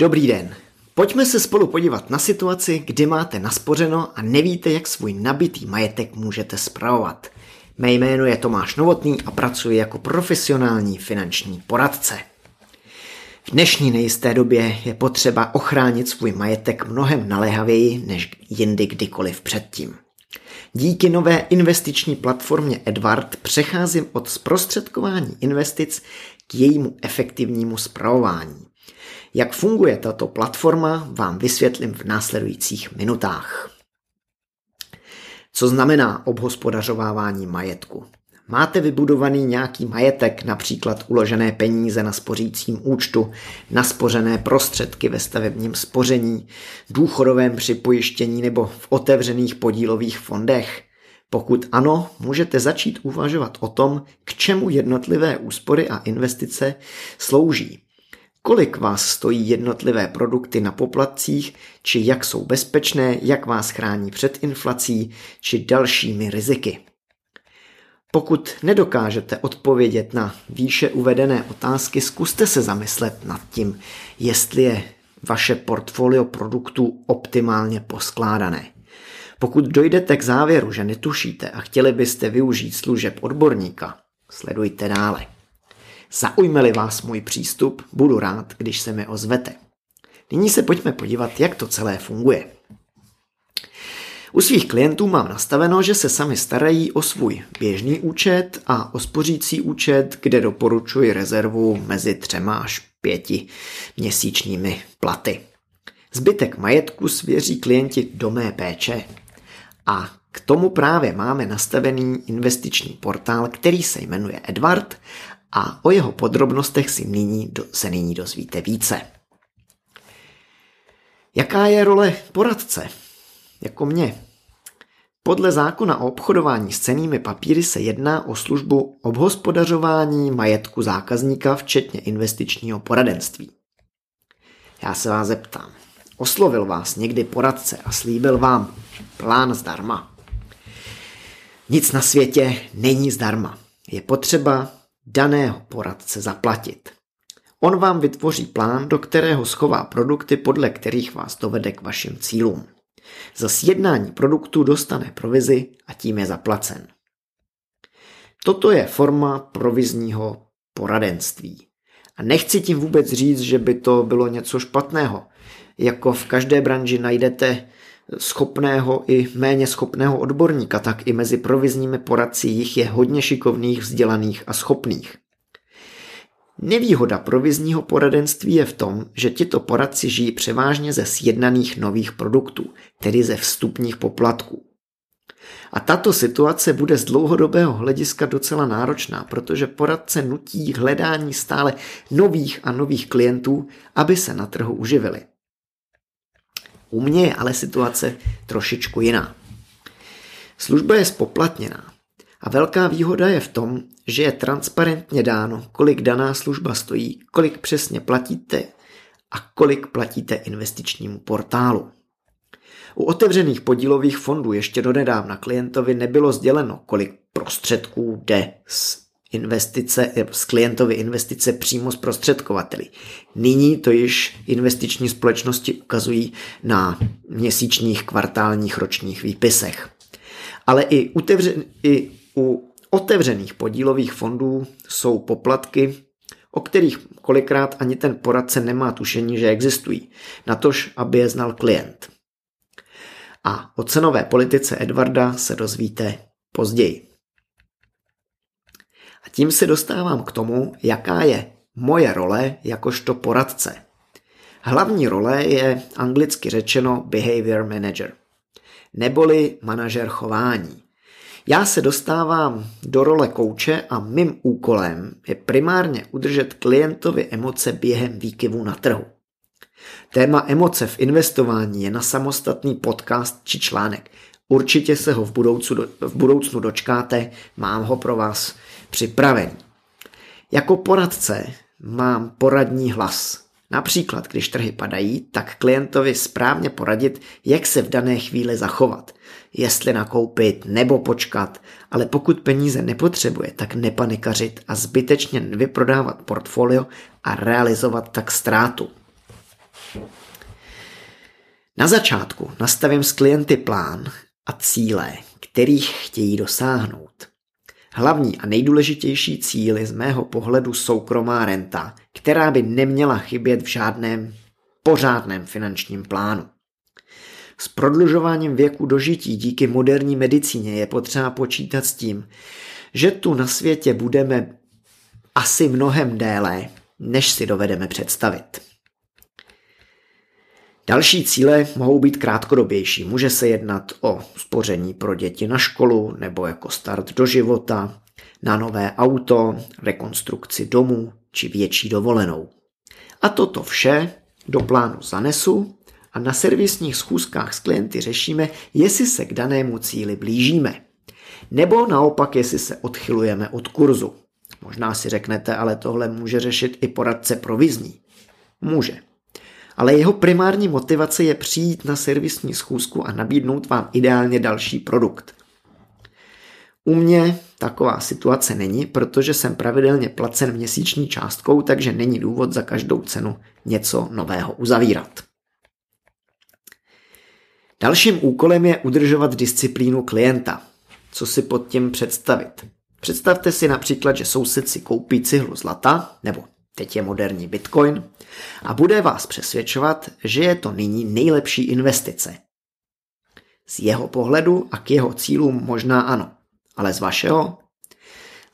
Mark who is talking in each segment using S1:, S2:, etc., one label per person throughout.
S1: Dobrý den. Pojďme se spolu podívat na situaci, kdy máte naspořeno a nevíte, jak svůj nabitý majetek můžete spravovat. Mé jméno je Tomáš Novotný a pracuji jako profesionální finanční poradce. V dnešní nejisté době je potřeba ochránit svůj majetek mnohem naléhavěji než jindy kdykoliv předtím. Díky nové investiční platformě Edward přecházím od zprostředkování investic k jejímu efektivnímu spravování. Jak funguje tato platforma, vám vysvětlím v následujících minutách. Co znamená obhospodařovávání majetku? Máte vybudovaný nějaký majetek, například uložené peníze na spořícím účtu, naspořené prostředky ve stavebním spoření, důchodovém připojištění nebo v otevřených podílových fondech? Pokud ano, můžete začít uvažovat o tom, k čemu jednotlivé úspory a investice slouží. Kolik vás stojí jednotlivé produkty na poplatcích, či jak jsou bezpečné, jak vás chrání před inflací, či dalšími riziky. Pokud nedokážete odpovědět na výše uvedené otázky, zkuste se zamyslet nad tím, jestli je vaše portfolio produktů optimálně poskládané. Pokud dojdete k závěru, že netušíte a chtěli byste využít služeb odborníka, sledujte dále. Zaujme-li vás můj přístup, budu rád, když se mi ozvete. Nyní se pojďme podívat, jak to celé funguje. U svých klientů mám nastaveno, že se sami starají o svůj běžný účet a o spořící účet, kde doporučuji rezervu mezi třema až pěti měsíčními platy. Zbytek majetku svěří klienti do mé péče. A k tomu právě máme nastavený investiční portál, který se jmenuje Edward a o jeho podrobnostech si nyní, se nyní dozvíte více. Jaká je role poradce? Jako mě. Podle zákona o obchodování s cenými papíry se jedná o službu obhospodařování majetku zákazníka, včetně investičního poradenství. Já se vás zeptám, oslovil vás někdy poradce a slíbil vám plán zdarma? Nic na světě není zdarma. Je potřeba daného poradce zaplatit. On vám vytvoří plán, do kterého schová produkty, podle kterých vás dovede k vašim cílům. Za sjednání produktu dostane provizi a tím je zaplacen. Toto je forma provizního poradenství. A nechci tím vůbec říct, že by to bylo něco špatného. Jako v každé branži najdete schopného i méně schopného odborníka, tak i mezi provizními poradci jich je hodně šikovných, vzdělaných a schopných. Nevýhoda provizního poradenství je v tom, že tito poradci žijí převážně ze sjednaných nových produktů, tedy ze vstupních poplatků. A tato situace bude z dlouhodobého hlediska docela náročná, protože poradce nutí hledání stále nových a nových klientů, aby se na trhu uživili. U mě je ale situace trošičku jiná. Služba je spoplatněná a velká výhoda je v tom, že je transparentně dáno, kolik daná služba stojí, kolik přesně platíte a kolik platíte investičnímu portálu. U otevřených podílových fondů ještě donedávna klientovi nebylo sděleno, kolik prostředků jde z investice, z klientovi investice přímo zprostředkovateli. Nyní to již investiční společnosti ukazují na měsíčních, kvartálních, ročních výpisech. Ale i, utevře, i u otevřených podílových fondů jsou poplatky, o kterých kolikrát ani ten poradce nemá tušení, že existují, natož aby je znal klient. A o cenové politice Edvarda se dozvíte později. A tím se dostávám k tomu, jaká je moje role jakožto poradce. Hlavní role je anglicky řečeno behavior manager, neboli manažer chování. Já se dostávám do role kouče a mým úkolem je primárně udržet klientovi emoce během výkyvů na trhu. Téma emoce v investování je na samostatný podcast či článek. Určitě se ho v budoucnu, v budoucnu dočkáte, mám ho pro vás připravený. Jako poradce mám poradní hlas. Například, když trhy padají, tak klientovi správně poradit, jak se v dané chvíli zachovat. Jestli nakoupit nebo počkat, ale pokud peníze nepotřebuje, tak nepanikařit a zbytečně vyprodávat portfolio a realizovat tak ztrátu. Na začátku nastavím s klienty plán a cíle, kterých chtějí dosáhnout. Hlavní a nejdůležitější cíly z mého pohledu soukromá renta, která by neměla chybět v žádném pořádném finančním plánu. S prodlužováním věku dožití díky moderní medicíně je potřeba počítat s tím, že tu na světě budeme asi mnohem déle, než si dovedeme představit. Další cíle mohou být krátkodobější. Může se jednat o spoření pro děti na školu nebo jako start do života, na nové auto, rekonstrukci domu či větší dovolenou. A toto vše do plánu zanesu a na servisních schůzkách s klienty řešíme, jestli se k danému cíli blížíme. Nebo naopak, jestli se odchylujeme od kurzu. Možná si řeknete, ale tohle může řešit i poradce provizní. Může. Ale jeho primární motivace je přijít na servisní schůzku a nabídnout vám ideálně další produkt. U mě taková situace není, protože jsem pravidelně placen měsíční částkou, takže není důvod za každou cenu něco nového uzavírat. Dalším úkolem je udržovat disciplínu klienta. Co si pod tím představit? Představte si například, že soused si koupí cihlu zlata, nebo teď je moderní bitcoin, a bude vás přesvědčovat, že je to nyní nejlepší investice. Z jeho pohledu a k jeho cílům možná ano, ale z vašeho?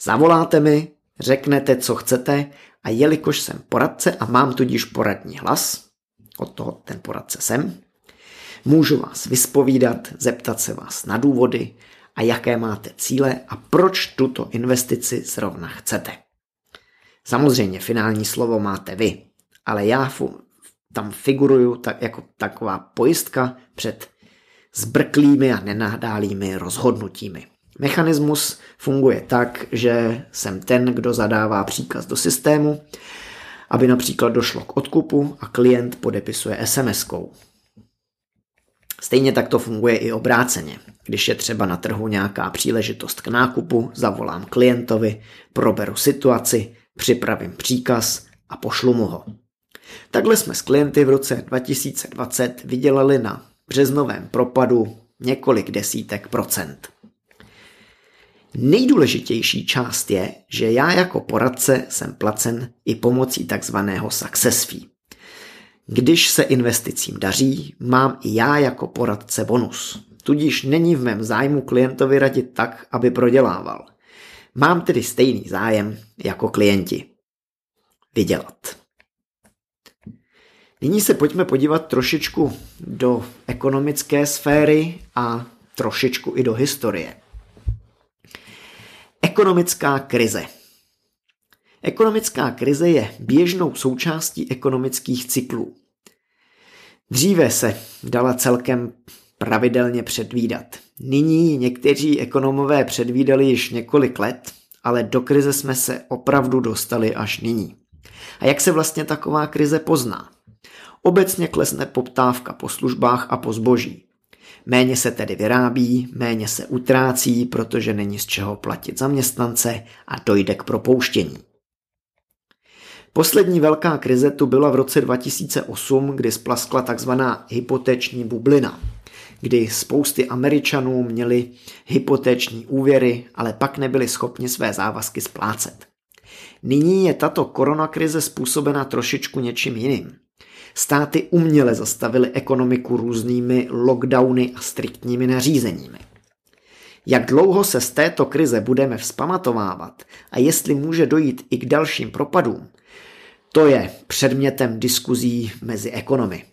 S1: Zavoláte mi, řeknete, co chcete a jelikož jsem poradce a mám tudíž poradní hlas, od toho ten poradce jsem, můžu vás vyspovídat, zeptat se vás na důvody a jaké máte cíle a proč tuto investici zrovna chcete. Samozřejmě finální slovo máte vy, ale já tam figuruju tak, jako taková pojistka před zbrklými a nenadálými rozhodnutími. Mechanismus funguje tak, že jsem ten, kdo zadává příkaz do systému, aby například došlo k odkupu a klient podepisuje SMS-kou. Stejně tak to funguje i obráceně. Když je třeba na trhu nějaká příležitost k nákupu, zavolám klientovi, proberu situaci, připravím příkaz a pošlu mu ho. Takhle jsme s klienty v roce 2020 vydělali na březnovém propadu několik desítek procent. Nejdůležitější část je, že já jako poradce jsem placen i pomocí takzvaného success fee. Když se investicím daří, mám i já jako poradce bonus. Tudíž není v mém zájmu klientovi radit tak, aby prodělával. Mám tedy stejný zájem jako klienti. Vydělat. Nyní se pojďme podívat trošičku do ekonomické sféry a trošičku i do historie. Ekonomická krize. Ekonomická krize je běžnou součástí ekonomických cyklů. Dříve se dala celkem pravidelně předvídat. Nyní někteří ekonomové předvídali již několik let, ale do krize jsme se opravdu dostali až nyní. A jak se vlastně taková krize pozná? Obecně klesne poptávka po službách a po zboží. Méně se tedy vyrábí, méně se utrácí, protože není z čeho platit zaměstnance a dojde k propouštění. Poslední velká krize tu byla v roce 2008, kdy splaskla tzv. hypotéční bublina, kdy spousty Američanů měli hypotéční úvěry, ale pak nebyli schopni své závazky splácet. Nyní je tato koronakrize způsobena trošičku něčím jiným. Státy uměle zastavily ekonomiku různými lockdowny a striktními nařízeními. Jak dlouho se z této krize budeme vzpamatovávat a jestli může dojít i k dalším propadům, to je předmětem diskuzí mezi ekonomy.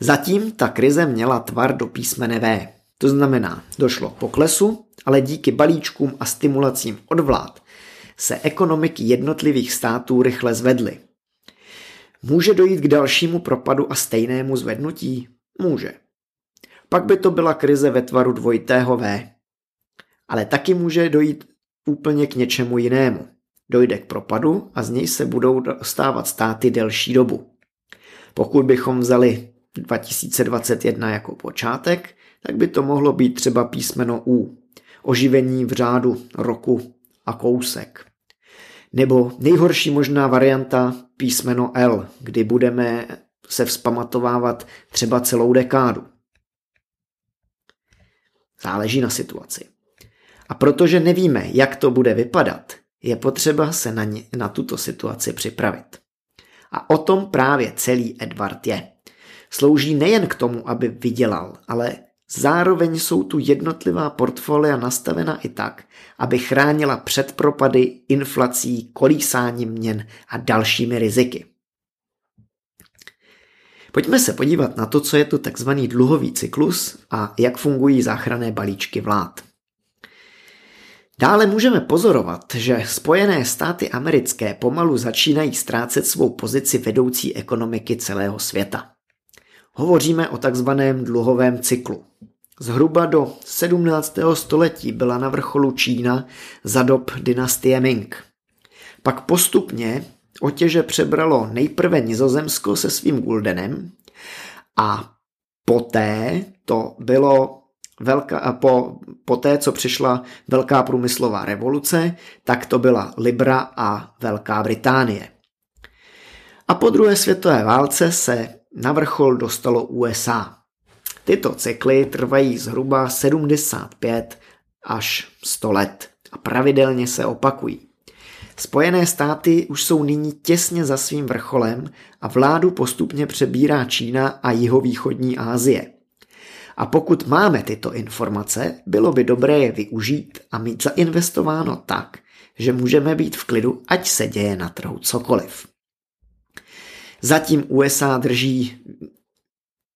S1: Zatím ta krize měla tvar do písmene V. To znamená, došlo k poklesu, ale díky balíčkům a stimulacím od vlád se ekonomiky jednotlivých států rychle zvedly. Může dojít k dalšímu propadu a stejnému zvednutí? Může. Pak by to byla krize ve tvaru dvojitého V. Ale taky může dojít úplně k něčemu jinému. Dojde k propadu a z něj se budou stávat státy delší dobu. Pokud bychom vzali 2021 jako počátek, tak by to mohlo být třeba písmeno U. Oživení v řádu roku a kousek. Nebo nejhorší možná varianta písmeno L, kdy budeme se vzpamatovávat třeba celou dekádu. Záleží na situaci. A protože nevíme, jak to bude vypadat, je potřeba se na, ně, na tuto situaci připravit. A o tom právě celý Edward je. Slouží nejen k tomu, aby vydělal, ale zároveň jsou tu jednotlivá portfolia nastavena i tak, aby chránila před propady, inflací, kolísáním měn a dalšími riziky. Pojďme se podívat na to, co je to takzvaný dluhový cyklus a jak fungují záchranné balíčky vlád. Dále můžeme pozorovat, že Spojené státy americké pomalu začínají ztrácet svou pozici vedoucí ekonomiky celého světa. Hovoříme o takzvaném dluhovém cyklu. Zhruba do 17. století byla na vrcholu Čína za dob dynastie Ming. Pak postupně otěže přebralo nejprve Nizozemsko se svým guldenem a poté to bylo velká, po, po té, co přišla velká průmyslová revoluce, tak to byla Libra a Velká Británie. A po druhé světové válce se na vrchol dostalo USA. Tyto cykly trvají zhruba 75 až 100 let a pravidelně se opakují. Spojené státy už jsou nyní těsně za svým vrcholem a vládu postupně přebírá Čína a jihovýchodní Asie. A pokud máme tyto informace, bylo by dobré je využít a mít zainvestováno tak, že můžeme být v klidu, ať se děje na trhu cokoliv. Zatím USA drží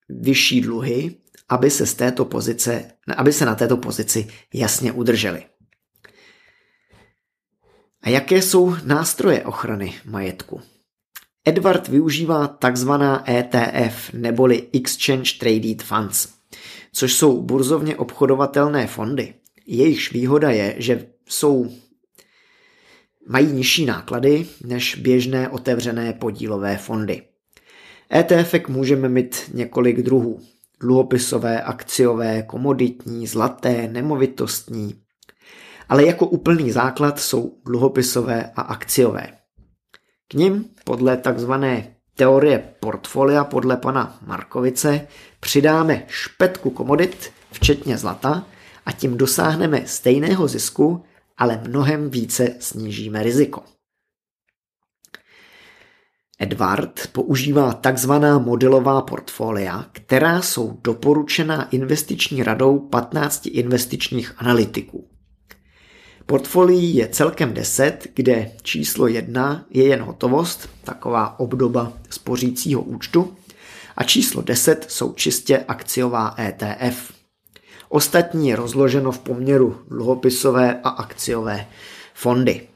S1: vyšší dluhy, aby se, z této pozice, aby se na této pozici jasně udrželi. A jaké jsou nástroje ochrany majetku? Edward využívá takzvaná ETF neboli Exchange Traded Funds, což jsou burzovně obchodovatelné fondy. Jejichž výhoda je, že jsou mají nižší náklady než běžné otevřené podílové fondy. ETF můžeme mít několik druhů. Dluhopisové, akciové, komoditní, zlaté, nemovitostní. Ale jako úplný základ jsou dluhopisové a akciové. K nim podle takzvané teorie portfolia podle pana Markovice přidáme špetku komodit, včetně zlata, a tím dosáhneme stejného zisku, ale mnohem více snížíme riziko. Edward používá takzvaná modelová portfolia, která jsou doporučená investiční radou 15 investičních analytiků. Portfolií je celkem 10, kde číslo 1 je jen hotovost, taková obdoba spořícího účtu, a číslo 10 jsou čistě akciová ETF. Ostatní je rozloženo v poměru dluhopisové a akciové fondy.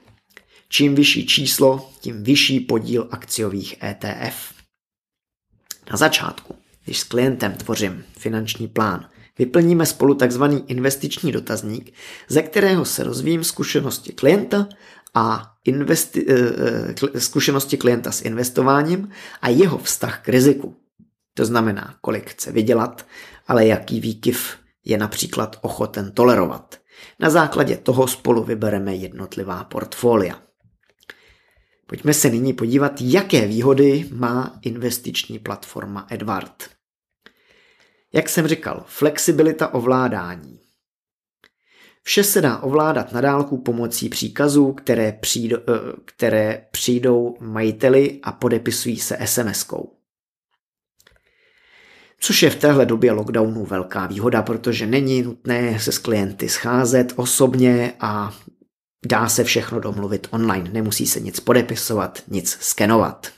S1: Čím vyšší číslo, tím vyšší podíl akciových ETF. Na začátku, když s klientem tvořím finanční plán, vyplníme spolu tzv. investiční dotazník, ze kterého se rozvíjím zkušenosti klienta a investi- eh, eh, zkušenosti klienta s investováním a jeho vztah k riziku. To znamená, kolik chce vydělat, ale jaký výkyv je například ochoten tolerovat. Na základě toho spolu vybereme jednotlivá portfolia. Pojďme se nyní podívat, jaké výhody má investiční platforma Edward. Jak jsem říkal, flexibilita ovládání. Vše se dá ovládat na dálku pomocí příkazů, které, přijdo, eh, které přijdou majiteli a podepisují se SMS-kou. Což je v téhle době lockdownu velká výhoda, protože není nutné se s klienty scházet osobně a dá se všechno domluvit online. Nemusí se nic podepisovat, nic skenovat.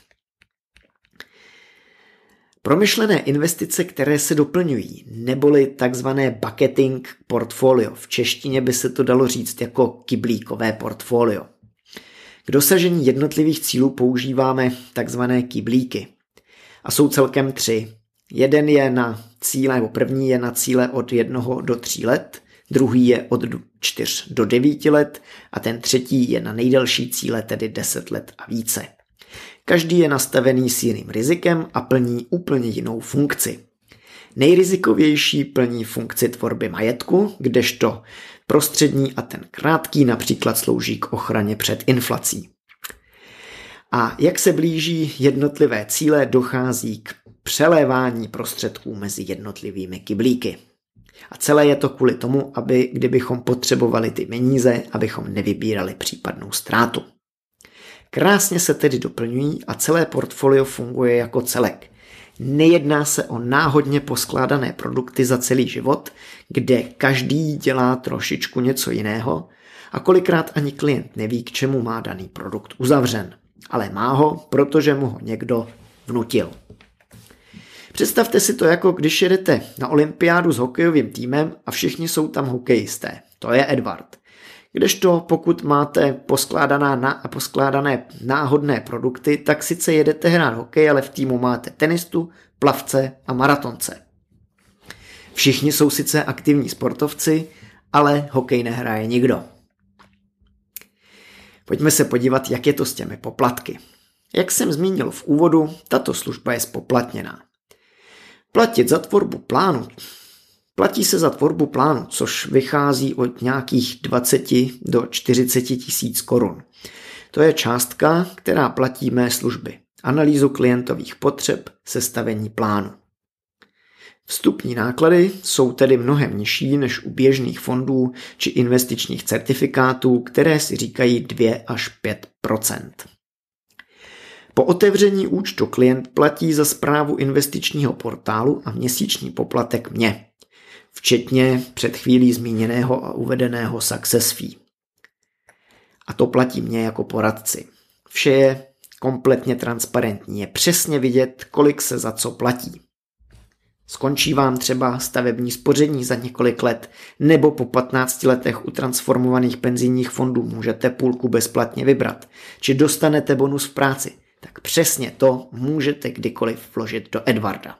S1: Promyšlené investice, které se doplňují, neboli takzvané bucketing portfolio. V češtině by se to dalo říct jako kyblíkové portfolio. K dosažení jednotlivých cílů používáme takzvané kyblíky. A jsou celkem tři. Jeden je na cíle, nebo první je na cíle od jednoho do tří let, druhý je od čtyř do devíti let a ten třetí je na nejdelší cíle, tedy deset let a více. Každý je nastavený s jiným rizikem a plní úplně jinou funkci. Nejrizikovější plní funkci tvorby majetku, kdežto prostřední a ten krátký například slouží k ochraně před inflací. A jak se blíží jednotlivé cíle, dochází k přelévání prostředků mezi jednotlivými kyblíky. A celé je to kvůli tomu, aby kdybychom potřebovali ty peníze, abychom nevybírali případnou ztrátu. Krásně se tedy doplňují a celé portfolio funguje jako celek. Nejedná se o náhodně poskládané produkty za celý život, kde každý dělá trošičku něco jiného a kolikrát ani klient neví, k čemu má daný produkt uzavřen. Ale má ho, protože mu ho někdo vnutil. Představte si to jako když jedete na olympiádu s hokejovým týmem a všichni jsou tam hokejisté. To je Edward. Kdežto pokud máte poskládaná na, poskládané náhodné produkty, tak sice jedete hrát hokej, ale v týmu máte tenistu, plavce a maratonce. Všichni jsou sice aktivní sportovci, ale hokej nehraje nikdo. Pojďme se podívat, jak je to s těmi poplatky. Jak jsem zmínil v úvodu, tato služba je spoplatněná. Platit za tvorbu plánu. Platí se za tvorbu plánu, což vychází od nějakých 20 do 40 tisíc korun. To je částka, která platí mé služby. Analýzu klientových potřeb, sestavení plánu. Vstupní náklady jsou tedy mnohem nižší než u běžných fondů či investičních certifikátů, které si říkají 2 až 5 po otevření účtu klient platí za zprávu investičního portálu a měsíční poplatek mě, včetně před chvílí zmíněného a uvedeného success fee. A to platí mě jako poradci. Vše je kompletně transparentní, je přesně vidět, kolik se za co platí. Skončí vám třeba stavební spoření za několik let, nebo po 15 letech u transformovaných penzijních fondů můžete půlku bezplatně vybrat, či dostanete bonus v práci tak přesně to můžete kdykoliv vložit do Edwarda.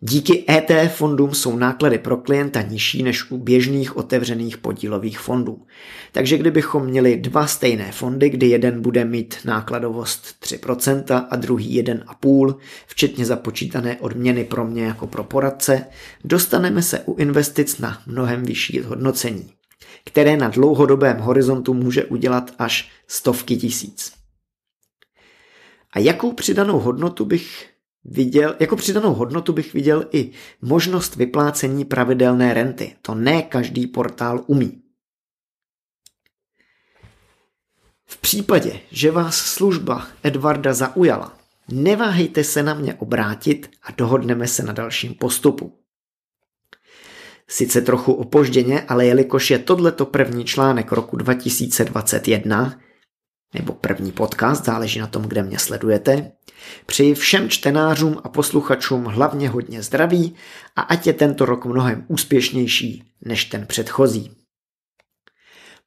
S1: Díky ETF fondům jsou náklady pro klienta nižší než u běžných otevřených podílových fondů. Takže kdybychom měli dva stejné fondy, kdy jeden bude mít nákladovost 3% a druhý 1,5%, včetně započítané odměny pro mě jako pro poradce, dostaneme se u investic na mnohem vyšší hodnocení, které na dlouhodobém horizontu může udělat až stovky tisíc. A jakou přidanou hodnotu bych viděl, jako přidanou hodnotu bych viděl i možnost vyplácení pravidelné renty. To ne každý portál umí. V případě, že vás služba Edvarda zaujala, neváhejte se na mě obrátit a dohodneme se na dalším postupu. Sice trochu opožděně, ale jelikož je tohleto první článek roku 2021, nebo první podcast, záleží na tom, kde mě sledujete. Přeji všem čtenářům a posluchačům hlavně hodně zdraví a ať je tento rok mnohem úspěšnější než ten předchozí.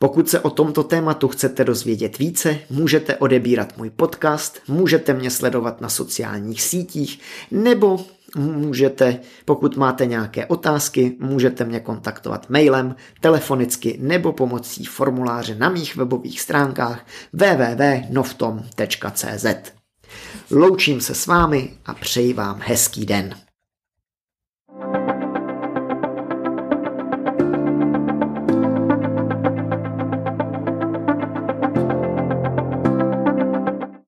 S1: Pokud se o tomto tématu chcete dozvědět více, můžete odebírat můj podcast, můžete mě sledovat na sociálních sítích nebo můžete, pokud máte nějaké otázky, můžete mě kontaktovat mailem, telefonicky nebo pomocí formuláře na mých webových stránkách www.novtom.cz. Loučím se s vámi a přeji vám hezký den.